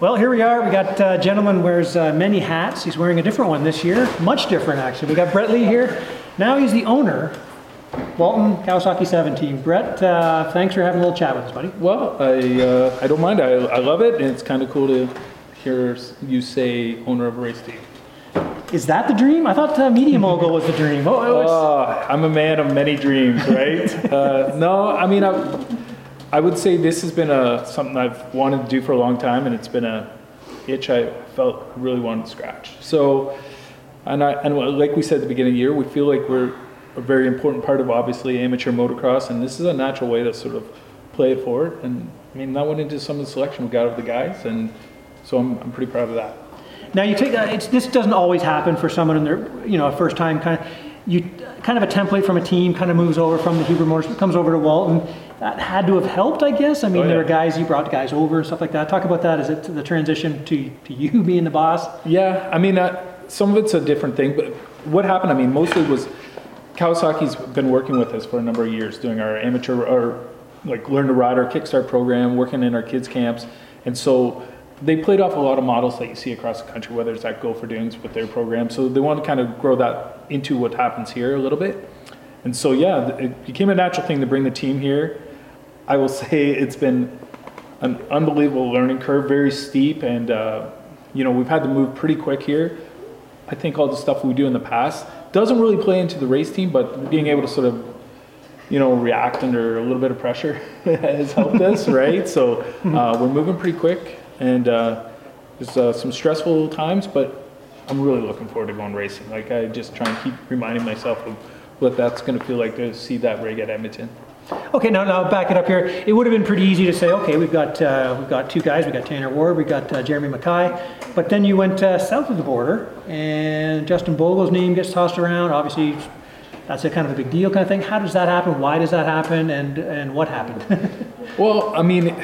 Well, here we are. We got uh, gentleman wears uh, many hats. He's wearing a different one this year, much different actually. We got Brett Lee here. Now he's the owner, Walton Kawasaki 17. Brett, uh, thanks for having a little chat with us, buddy. Well, I uh, I don't mind. I, I love it, and it's kind of cool to hear you say owner of a race team. Is that the dream? I thought uh, media mogul was the dream. Oh, oh, Uh, I'm a man of many dreams, right? uh, no, I mean, I, I would say this has been a something I've wanted to do for a long time, and it's been a itch I felt really wanted to scratch. So, and I, and like we said at the beginning of the year, we feel like we're a very important part of obviously amateur motocross, and this is a natural way to sort of play it forward. And I mean, that went into some of the selection we got of the guys, and so I'm, I'm pretty proud of that. Now you take. It's, this doesn't always happen for someone in their, you know, first time kind of. You kind of a template from a team kind of moves over from the Hebrew Motors, comes over to Walton. That had to have helped, I guess. I mean, Oh, there yeah. were guys you brought guys over and stuff like that. Talk about that. Is it the transition to to you being the boss? Yeah, I mean, uh, some of it's a different thing, but what happened, I mean, mostly was Kawasaki's been working with us for a number of years, doing our amateur, or like Learn to Ride, our Kickstart program, working in our kids' camps. And so they played off a lot of models that you see across the country, whether it's at Gopher Dunes with their program. So they want to kind of grow that into what happens here a little bit. And so, yeah, it became a natural thing to bring the team here. I will say it's been an unbelievable learning curve, very steep, and uh, you know we've had to move pretty quick here. I think all the stuff we do in the past doesn't really play into the race team, but being able to sort of you know react under a little bit of pressure has helped us, right? So uh, we're moving pretty quick, and uh, there's uh, some stressful times, but I'm really looking forward to going racing. Like I just try and keep reminding myself of what that's going to feel like to see that rig at Edmonton. Okay, now now back it up here. It would have been pretty easy to say, okay, we've got uh, we've got two guys. We got Tanner Ward. We got uh, Jeremy Mackay. But then you went uh, south of the border, and Justin Bogle's name gets tossed around. Obviously, that's a kind of a big deal kind of thing. How does that happen? Why does that happen? And and what happened? Well, I mean,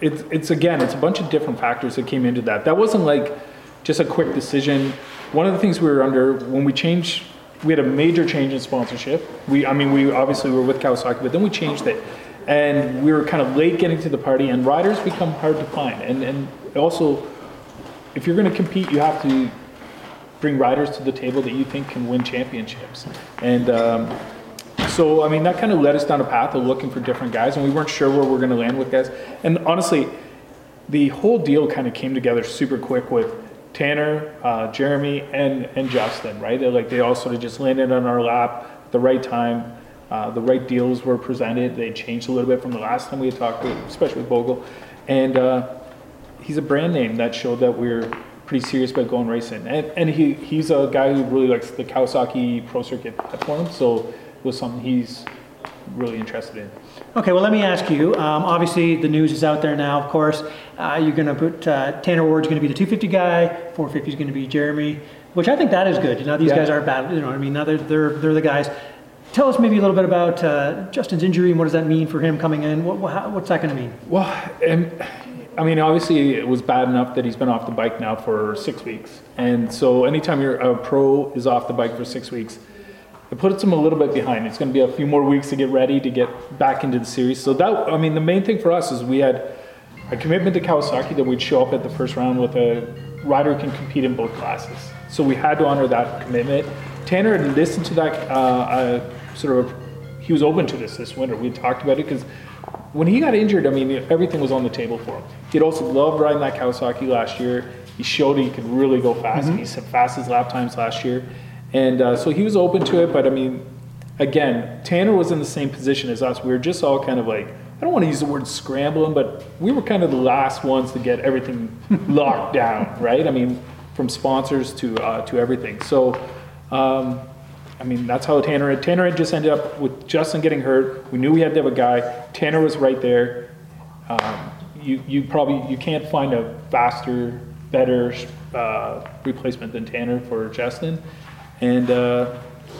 it's it's again, it's a bunch of different factors that came into that. That wasn't like just a quick decision. One of the things we were under when we changed, we had a major change in sponsorship. We, I mean, we obviously were with Kawasaki, but then we changed it, and we were kind of late getting to the party. And riders become hard to find, and and also, if you're going to compete, you have to bring riders to the table that you think can win championships, and. Um, so, I mean, that kind of led us down a path of looking for different guys, and we weren't sure where we are going to land with guys. And honestly, the whole deal kind of came together super quick with Tanner, uh, Jeremy, and and Justin, right? They're like they all sort of just landed on our lap at the right time. Uh, the right deals were presented. They changed a little bit from the last time we had talked, with, especially with Bogle. And uh, he's a brand name that showed that we're pretty serious about going racing. And, and he, he's a guy who really likes the Kawasaki Pro Circuit platform, so it was something he's really interested in. okay, well let me ask you. Um, obviously, the news is out there now. Of course, uh, you're going to put uh, Tanner Ward's going to be the 250 guy. 450 is going to be Jeremy, which I think that is good. You know, these Yeah. guys aren't bad. You know, what I mean, now they're they're they're the guys. Tell us maybe a little bit about uh, Justin's injury and what does that mean for him coming in? What, what, how, what's that going to mean? Well, and I mean, obviously, it was bad enough that he's been off the bike now for six weeks. And so, anytime you're a pro is off the bike for six weeks, it puts him a little bit behind. It's going to be a few more weeks to get ready to get back into the series. So that, I mean, the main thing for us is we had a commitment to Kawasaki that we'd show up at the first round with a rider who can compete in both classes. So we had to honor that commitment. Tanner had listened to that uh, uh, sort of. He was open to this this winter. We talked about it because when he got injured, I mean, everything was on the table for him. He'd also loved riding that Kawasaki last year. He showed he could really go fast. He set fastest lap times last year. And uh, so he was open to it, but I mean, again, Tanner was in the same position as us. We were just all kind of like, I don't want to use the word scrambling, but we were kind of the last ones to get everything locked down, right? I mean, from sponsors to uh, to everything. So, um, I mean, that's how Tanner had. Tanner had just ended up with Justin getting hurt. We knew we had to have a guy. Tanner was right there. Um, you you probably you can't find a faster, better uh, replacement than Tanner for Justin, and uh,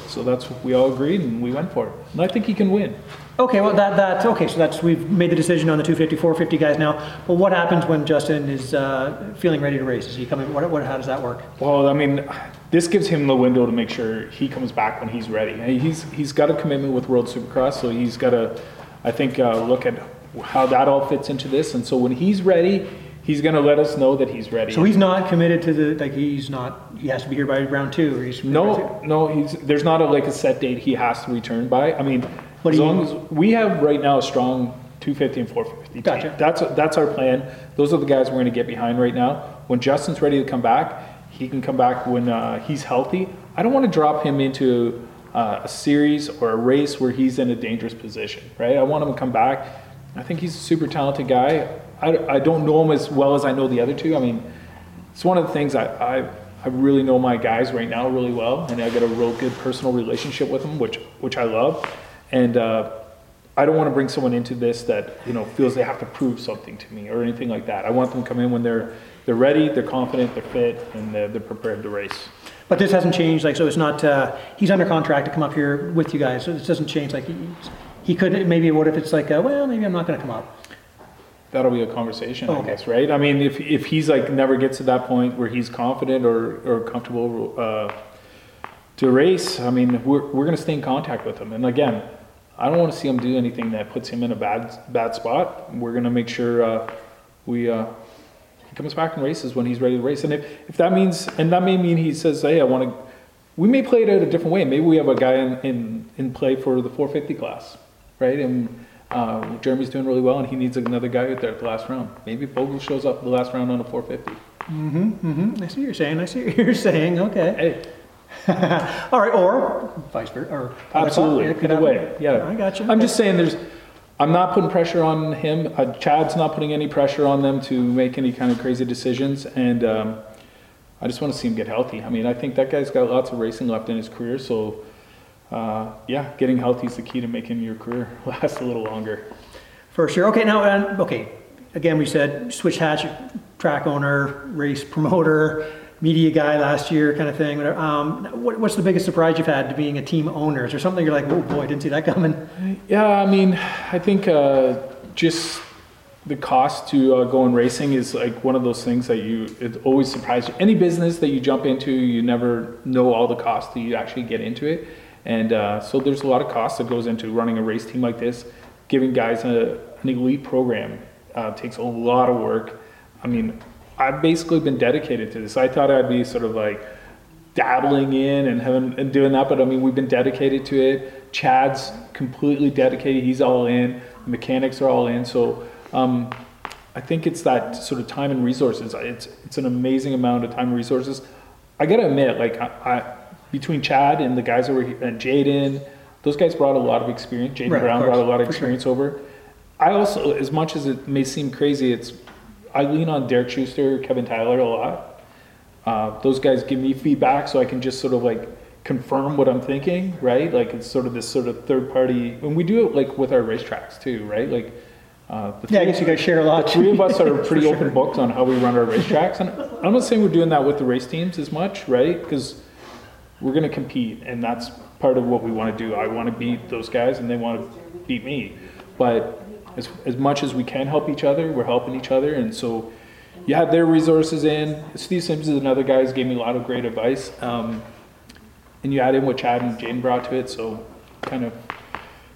so that's what we all agreed and we went for it. And I think he can win. Okay, well that that okay. So that's we've made the decision on the 250, 450 guys now. But what happens when Justin is uh, feeling ready to race? Is he coming? What, what how does that work? Well, I mean, this gives him the window to make sure he comes back when he's ready. He's he's got a commitment with World Supercross, so he's got to, I think, uh, look at how that all fits into this. And so when he's ready, he's gonna let us know that he's ready. So he's not committed to the, like, he's not, he has to be here by round two, or he's. No, no, he's, there's not a, like a set date he has to return by. I mean, as long as, we have right now a strong two fifty and four fifty. Gotcha. That's, that's our plan. Those are the guys we're gonna get behind right now. When Justin's ready to come back, he can come back when, uh, he's healthy. I don't wanna drop him into, uh, a series or a race where he's in a dangerous position, right? I want him to come back. I think he's a super talented guy. I, I don't know him as well as I know the other two. I mean, it's one of the things I, I, I really know my guys right now really well, and I got a real good personal relationship with them, which which I love. And uh, I don't want to bring someone into this that you know feels they have to prove something to me or anything like that. I want them to come in when they're they're ready, they're confident, they're fit, and they're, they're prepared to race. But this hasn't changed, like, so it's not, uh, he's under contract to come up here with you guys, so this doesn't change, like, he, he could, maybe what if it's like, uh, well, maybe I'm not gonna come up. That'll be a conversation, I Okay. guess, right? I mean, if if he's like never gets to that point where he's confident or or comfortable uh, to race, I mean, we're we're gonna stay in contact with him. And again, I don't want to see him do anything that puts him in a bad bad spot. We're gonna make sure uh, we uh, he comes back and races when he's ready to race. And if if that means, and that may mean he says, hey, I want to. We may play it out a different way. Maybe we have a guy in, in, in play for the 450 class, right? And uh, Jeremy's doing really well, and he needs another guy out there at the last round. Maybe Bogle shows up the last round on a 450. Mm-hmm, Mm-hmm. I see what you're saying, I see what you're saying, okay. Hey, All right, or vice versa, or. absolutely. Either way, yeah. I got you. I'm just saying, there's. I'm not putting pressure on him. Uh, Chad's not putting any pressure on them to make any kind of crazy decisions, and um, I just want to see him get healthy. I mean, I think that guy's got lots of racing left in his career, so. Uh, yeah, getting healthy is the key to making your career last a little longer. For sure. Okay, now, um, okay, again, we said switch hatch, track owner, race promoter, media guy last year kind of thing. Um, what, what's the biggest surprise you've had to being a team owner? Is there something you're like, oh boy, didn't see that coming? Yeah, I mean, I think uh, just the cost to uh, go in racing is like one of those things that you it always surprises you. Any business that you jump into, you never know all the costs that you actually get into it, and uh, so there's a lot of cost that goes into running a race team like this. Giving guys a, an elite program uh, takes a lot of work. I mean, I've basically been dedicated to this. I thought I'd be sort of like dabbling in and having and doing that, but I mean, we've been dedicated to it. Chad's completely dedicated; he's all in. The mechanics are all in. So um, I think it's that sort of time and resources. It's it's an amazing amount of time and resources. I gotta admit, like I, I between Chad and the guys over here and Jaden, those guys brought a lot of experience. Jaden Right, Brown brought a lot of for sure. experience over. I also, as much as it may seem crazy, it's I lean on Derek Schuster, Kevin Tyler a lot. Uh, those guys give me feedback so I can just sort of like confirm what I'm thinking, right? Like it's sort of this sort of third party, and we do it like with our racetracks too, right? Like, uh, the Yeah, I guess you guys share a lot. the three of us are pretty open books on how we run our racetracks, and I'm not saying we're doing that with the race teams as much, right? Because we're going to compete, and that's part of what we want to do. I want to beat those guys, and they want to beat me. But as, as much as we can help each other, we're helping each other, and so you have their resources in. Steve Sims is another guy who's gave me a lot of great advice, um, and you add in what Chad and Jane brought to it, so kind of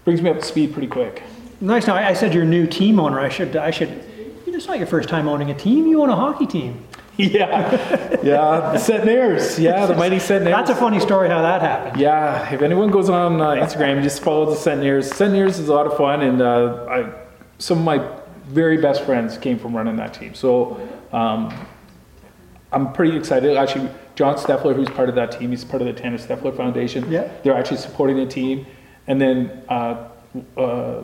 brings me up to speed pretty quick. Nice. Now, I I said you're a new team owner. I should, I should, it's not your first time owning a team. You own a hockey team. Yeah, yeah, the Centenaires. Yeah, the mighty Centenaires. That's a funny story how that happened. Yeah, if anyone goes on uh, Instagram, just follow the Centenaires. Centenaires is a lot of fun, and uh, I, some of my very best friends came from running that team. So um, I'm pretty excited. Actually, John Steffler, who's part of that team, he's part of the Tanner Steffler Foundation. Yeah. They're actually supporting the team. And then uh, uh,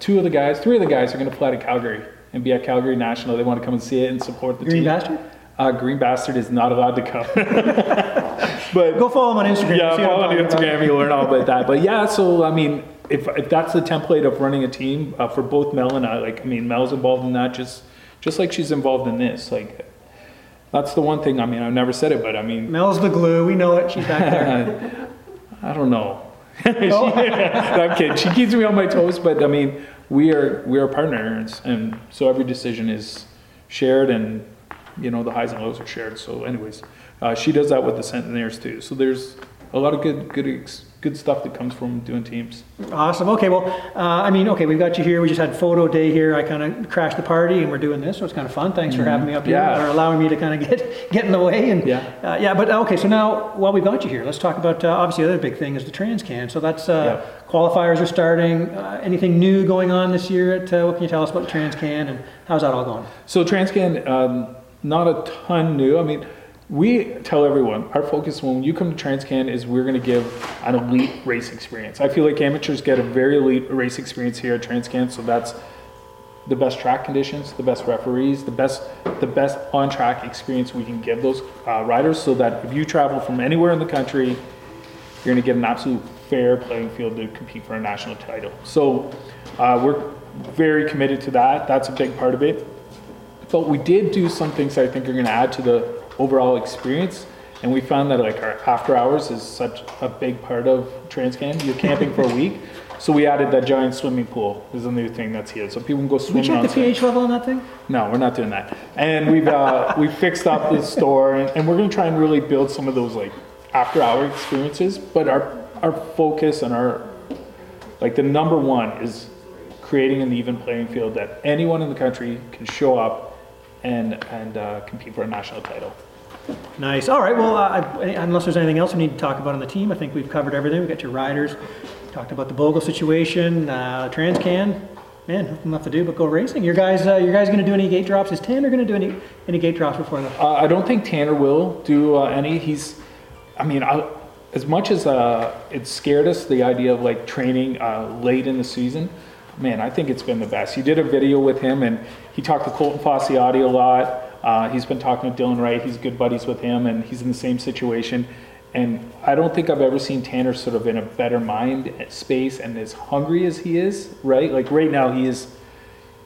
two of the guys, three of the guys are going to fly to Calgary and be at Calgary National. They want to come and see it and support the team. Bastard? Uh, Green Bastard is not allowed to come. but Go follow him on Instagram. yeah, follow I'm on. Instagram, you'll learn all about that. But yeah, so I mean, if, if that's the template of running a team uh, for both Mel and I, like I mean, Mel's involved in that just just like she's involved in this. Like that's the one thing. I mean, I've never said it, but I mean, Mel's the glue. We know it. She's back there. I don't know. She- I'm kidding. She keeps me on my toes, but I mean, we are we are partners, and so every decision is shared, and you know the highs and lows are shared. So, anyways, uh, she does that with the Centenaires too. So there's a lot of good good ex- good stuff that comes from doing teams. Awesome. Okay, well, uh, I mean, okay, we've got you here. We just had photo day here. I kind of crashed the party, and we're doing this, so it's kind of fun. Thanks for having me up here, Mm-hmm. Yeah. or allowing me to kind of get get in the way. And Yeah. uh, yeah. But okay, so now while we've got you here, let's talk about uh, obviously the other big thing is the TransCan. So that's uh, qualifiers are starting. Uh, anything new going on this year? At uh, what can you tell us about the TransCan and how's that all going? So Transcan, um, not a ton new. I mean, we tell everyone our focus when you come to Transcan is we're going to give an elite race experience. I feel like amateurs get a very elite race experience here at Transcan, so that's the best track conditions, the best referees, the best the best on track experience we can give those uh, riders, so that if you travel from anywhere in the country, you're going to get an absolute fair playing field to compete for a national title. So uh, we're very committed to that. That's a big part of it. But we did do some things that I think are going to add to the overall experience. And we found that like our after hours is such a big part of Transcan. You're camping for a week. So we added that giant swimming pool is a new thing that's here. So people can go Did we swimming check the site. pH level on that thing? No, we're not doing that. And we've uh, we fixed up the store, and, and we're going to try and really build some of those like after hour experiences. But our our focus and our like the number one is creating an even playing field that anyone in the country can show up and and uh, compete for a national title. Nice. All right. Well, uh, I, unless there's anything else we need to talk about on the team, I think we've covered everything. We got your riders, talked about the Bogle situation, uh, Transcan. Man, nothing left to do but go racing. Your guys, uh, your guys going to do any gate drops? Is Tanner going to do any any gate drops before the? Uh, I don't think Tanner will do uh, any. He's, I mean, I, as much as uh, it scared us, the idea of like training uh, late in the season, man, I think it's been the best. He did a video with him, and he talked to Colton Facciotti a lot. Uh, he's been talking to Dylan Wright. He's good buddies with him, and he's in the same situation. And I don't think I've ever seen Tanner sort of in a better mind space and as hungry as he is. Right, like right now, he is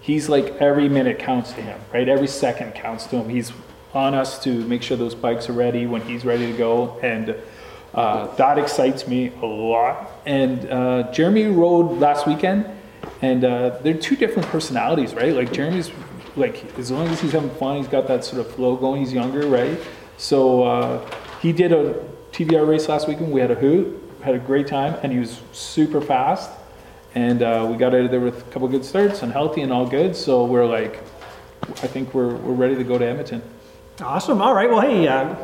he's like every minute counts to him, right? Every second counts to him. He's on us to make sure those bikes are ready when he's ready to go, and uh, that excites me a lot. And uh, Jeremy rode last weekend, and uh, they're two different personalities, right? Like Jeremy's like as long as he's having fun, he's got that sort of flow going. He's younger, right? So uh, he did a TBR race last weekend. We had a hoot, had a great time, and he was super fast and uh, we got out of there with a couple good starts and healthy and all good. So we're like, I think we're, we're ready to go to Edmonton. Awesome. All right. Well, hey, uh,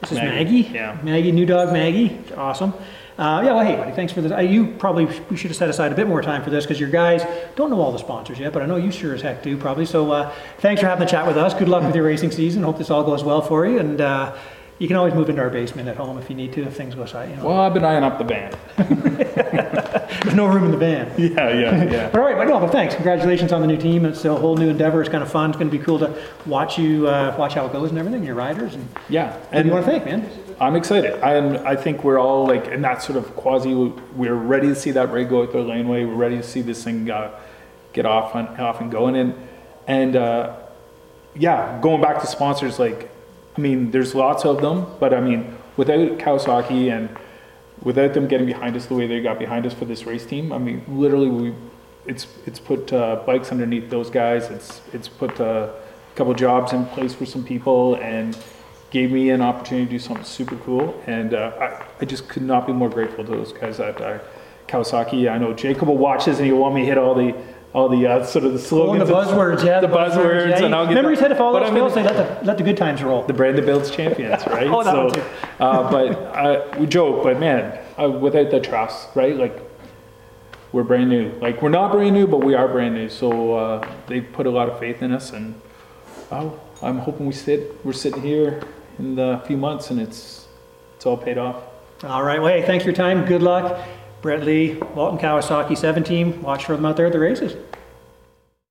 this is Maggie, Maggie. yeah. Maggie, new dog Maggie. Awesome. Uh, yeah. Well, hey, buddy. Thanks for this. Uh, you probably we should have set aside a bit more time for this because your guys don't know all the sponsors yet, but I know you sure as heck do probably. So uh, thanks for having the chat with us. Good luck with your racing season. Hope this all goes well for you, and uh, you can always move into our basement at home if you need to if things go side. You know, Well, I've been eyeing up the band. there's no room in the van. Yeah, yeah, yeah. But all right, but no, but thanks. Congratulations on the new team. It's a whole new endeavor. It's kind of fun. It's going to be cool to watch you uh, watch how it goes and everything. Your riders and Yeah, and you want to thank, man. I'm excited. And I think we're all like in that sort of quasi. We're ready to see that rig go out their laneway. We're ready to see this thing uh, get off and off and going. And and uh, yeah, going back to sponsors, like I mean, there's lots of them, but I mean, without Kawasaki and without them getting behind us the way they got behind us for this race team, I mean, literally, we it's it's put uh, bikes underneath those guys. It's it's put uh, a couple jobs in place for some people and gave me an opportunity to do something super cool. And uh, I, I just could not be more grateful to those guys at uh, Kawasaki. I know Jacob will watch this and he'll want me to hit all the all the uh, sort of the Oh, slogans, the buzzwords, yeah. the buzzwords, yeah. and I'll get you said if all else I'm say let the, let the good times roll. the brand that builds champions, right? Oh, that so, one too. uh, but uh, we joke, but man, uh, without the trust, right? Like we're brand new. Like we're not brand new, but we are brand new. So uh, they put a lot of faith in us, and oh, I'm hoping we sit. We're sitting here in a few months, and it's it's all paid off. All right. Well, hey, thanks for your time. Good luck. Brett Lee, Walton Kawasaki 7 team. Watch for them out there at the races.